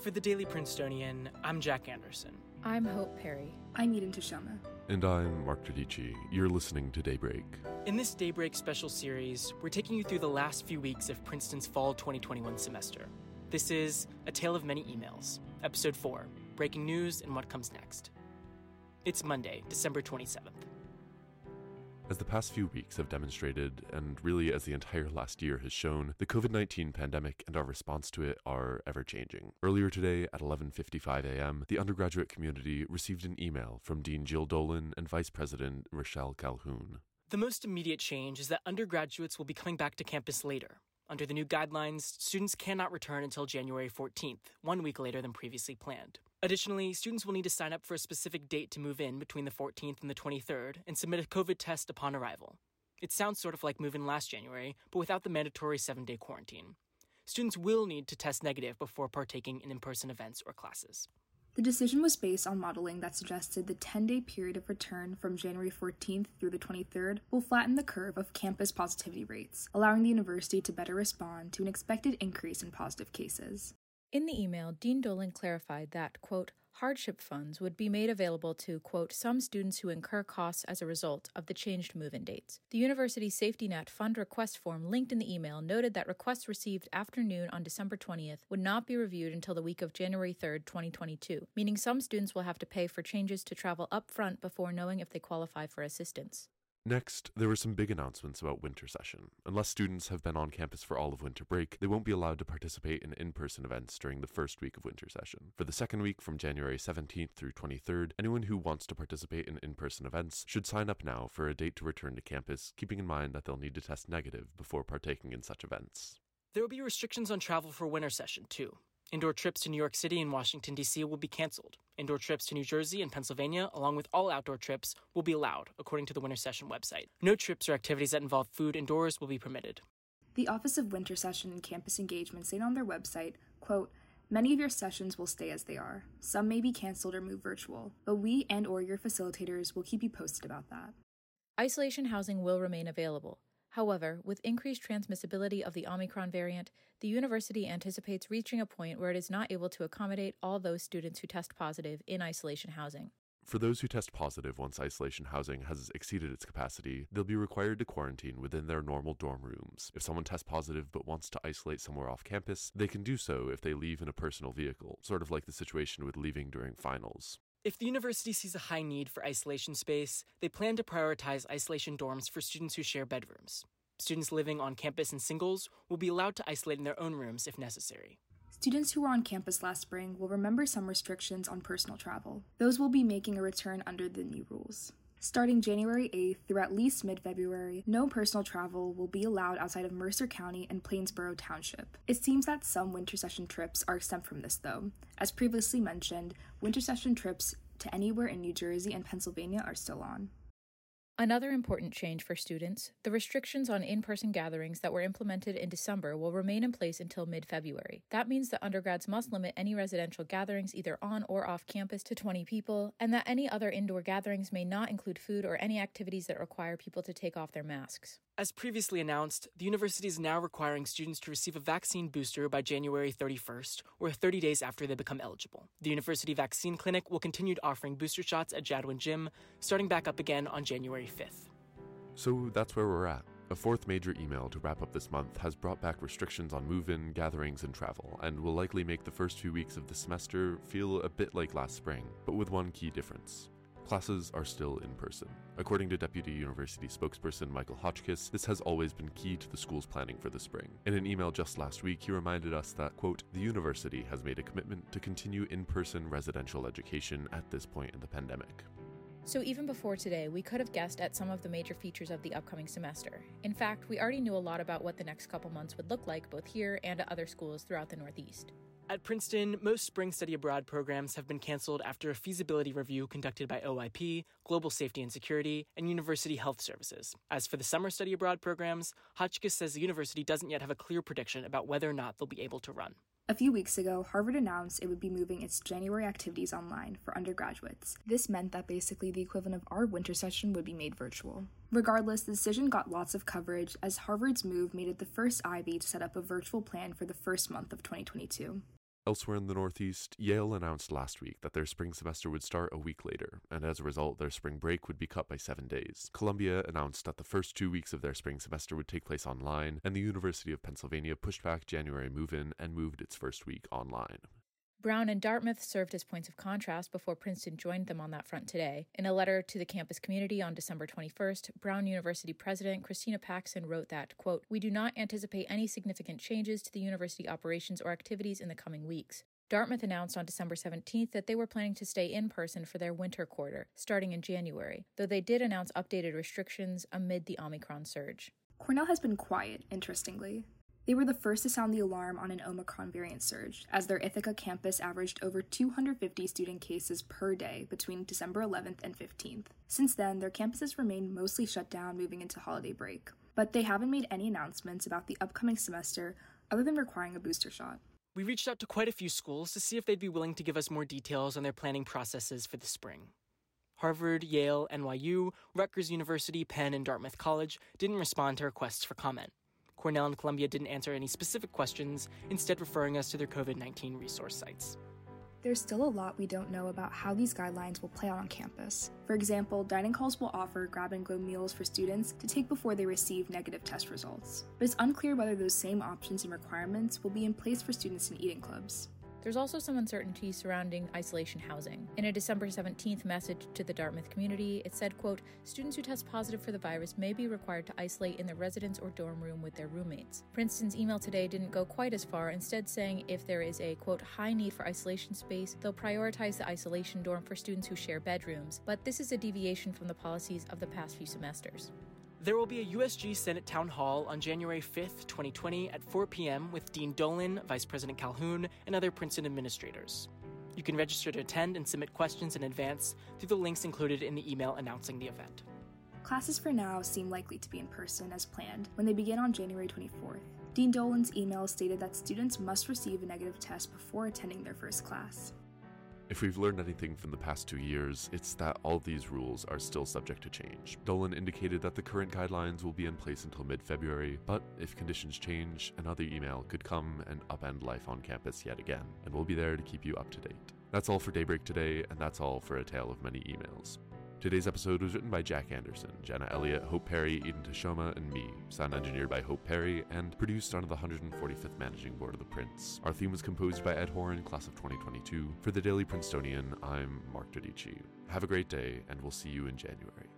For the Daily Princetonian, I'm Jack Anderson. I'm Hope Perry. I'm Eden Teshome. And I'm Mark Dodici. You're listening to Daybreak. In this Daybreak special series, we're taking you through the last few weeks of Princeton's fall 2021 semester. This is A Tale of Many Emails, Episode 4 Breaking News and What Comes Next. It's Monday, December 27th. As the past few weeks have demonstrated, and really as the entire last year has shown, the COVID-19 pandemic and our response to it are ever changing. Earlier today at 11:55 a.m., the undergraduate community received an email from Dean Jill Dolan and Vice President Rochelle Calhoun. The most immediate change is that undergraduates will be coming back to campus later. Under the new guidelines, students cannot return until January 14th, one week later than previously planned. Additionally, students will need to sign up for a specific date to move in between the 14th and the 23rd and submit a COVID test upon arrival. It sounds sort of like move in last January, but without the mandatory seven day quarantine. Students will need to test negative before partaking in in person events or classes. The decision was based on modeling that suggested the 10 day period of return from January 14th through the 23rd will flatten the curve of campus positivity rates, allowing the university to better respond to an expected increase in positive cases. In the email, Dean Dolan clarified that, quote, hardship funds would be made available to, quote, some students who incur costs as a result of the changed move in dates. The University Safety Net Fund request form linked in the email noted that requests received after noon on December 20th would not be reviewed until the week of January 3rd, 2022, meaning some students will have to pay for changes to travel upfront before knowing if they qualify for assistance. Next, there were some big announcements about winter session. Unless students have been on campus for all of winter break, they won't be allowed to participate in in person events during the first week of winter session. For the second week from January 17th through 23rd, anyone who wants to participate in in person events should sign up now for a date to return to campus, keeping in mind that they'll need to test negative before partaking in such events. There will be restrictions on travel for winter session, too. Indoor trips to New York City and Washington, D.C. will be canceled. Indoor trips to New Jersey and Pennsylvania, along with all outdoor trips, will be allowed, according to the Winter Session website. No trips or activities that involve food indoors will be permitted. The Office of Winter Session and Campus Engagement say on their website, quote, Many of your sessions will stay as they are. Some may be canceled or move virtual, but we and or your facilitators will keep you posted about that. Isolation housing will remain available. However, with increased transmissibility of the Omicron variant, the university anticipates reaching a point where it is not able to accommodate all those students who test positive in isolation housing. For those who test positive once isolation housing has exceeded its capacity, they'll be required to quarantine within their normal dorm rooms. If someone tests positive but wants to isolate somewhere off campus, they can do so if they leave in a personal vehicle, sort of like the situation with leaving during finals. If the university sees a high need for isolation space, they plan to prioritize isolation dorms for students who share bedrooms. Students living on campus in singles will be allowed to isolate in their own rooms if necessary. Students who were on campus last spring will remember some restrictions on personal travel. Those will be making a return under the new rules. Starting January 8th through at least mid February, no personal travel will be allowed outside of Mercer County and Plainsboro Township. It seems that some winter session trips are exempt from this, though. As previously mentioned, winter session trips to anywhere in New Jersey and Pennsylvania are still on. Another important change for students the restrictions on in person gatherings that were implemented in December will remain in place until mid February. That means that undergrads must limit any residential gatherings either on or off campus to 20 people, and that any other indoor gatherings may not include food or any activities that require people to take off their masks. As previously announced, the university is now requiring students to receive a vaccine booster by January 31st, or 30 days after they become eligible. The University Vaccine Clinic will continue offering booster shots at Jadwin Gym, starting back up again on January 5th. So that's where we're at. A fourth major email to wrap up this month has brought back restrictions on move in, gatherings, and travel, and will likely make the first few weeks of the semester feel a bit like last spring, but with one key difference. Classes are still in person. According to Deputy University spokesperson Michael Hotchkiss, this has always been key to the school's planning for the spring. In an email just last week, he reminded us that, quote, the university has made a commitment to continue in person residential education at this point in the pandemic. So, even before today, we could have guessed at some of the major features of the upcoming semester. In fact, we already knew a lot about what the next couple months would look like both here and at other schools throughout the Northeast. At Princeton, most spring study abroad programs have been canceled after a feasibility review conducted by OIP, Global Safety and Security, and University Health Services. As for the summer study abroad programs, Hotchkiss says the university doesn't yet have a clear prediction about whether or not they'll be able to run. A few weeks ago, Harvard announced it would be moving its January activities online for undergraduates. This meant that basically the equivalent of our winter session would be made virtual. Regardless, the decision got lots of coverage as Harvard's move made it the first Ivy to set up a virtual plan for the first month of 2022. Elsewhere in the Northeast, Yale announced last week that their spring semester would start a week later, and as a result, their spring break would be cut by seven days. Columbia announced that the first two weeks of their spring semester would take place online, and the University of Pennsylvania pushed back January move in and moved its first week online. Brown and Dartmouth served as points of contrast before Princeton joined them on that front today. In a letter to the campus community on December 21st, Brown University President Christina Paxson wrote that, quote, We do not anticipate any significant changes to the university operations or activities in the coming weeks. Dartmouth announced on December 17th that they were planning to stay in person for their winter quarter, starting in January, though they did announce updated restrictions amid the Omicron surge. Cornell has been quiet, interestingly. They were the first to sound the alarm on an Omicron variant surge, as their Ithaca campus averaged over 250 student cases per day between December 11th and 15th. Since then, their campuses remained mostly shut down moving into holiday break, but they haven't made any announcements about the upcoming semester other than requiring a booster shot. We reached out to quite a few schools to see if they'd be willing to give us more details on their planning processes for the spring. Harvard, Yale, NYU, Rutgers University, Penn, and Dartmouth College didn't respond to requests for comment. Cornell and Columbia didn't answer any specific questions, instead, referring us to their COVID 19 resource sites. There's still a lot we don't know about how these guidelines will play out on campus. For example, dining halls will offer grab and go meals for students to take before they receive negative test results. But it's unclear whether those same options and requirements will be in place for students in eating clubs. There's also some uncertainty surrounding isolation housing. In a December 17th message to the Dartmouth community, it said, quote, students who test positive for the virus may be required to isolate in their residence or dorm room with their roommates. Princeton's email today didn't go quite as far, instead saying if there is a, quote, high need for isolation space, they'll prioritize the isolation dorm for students who share bedrooms, but this is a deviation from the policies of the past few semesters. There will be a USG Senate Town Hall on January 5th, 2020 at 4 p.m. with Dean Dolan, Vice President Calhoun, and other Princeton administrators. You can register to attend and submit questions in advance through the links included in the email announcing the event. Classes for now seem likely to be in person as planned when they begin on January 24th. Dean Dolan's email stated that students must receive a negative test before attending their first class. If we've learned anything from the past two years, it's that all these rules are still subject to change. Dolan indicated that the current guidelines will be in place until mid February, but if conditions change, another email could come and upend life on campus yet again, and we'll be there to keep you up to date. That's all for Daybreak today, and that's all for A Tale of Many Emails. Today's episode was written by Jack Anderson, Jenna Elliott, Hope Perry, Eden Teshome, and me. Sound engineered by Hope Perry and produced under the 145th Managing Board of the Prince. Our theme was composed by Ed Horan, class of 2022. For the Daily Princetonian, I'm Mark Dodici. Have a great day, and we'll see you in January.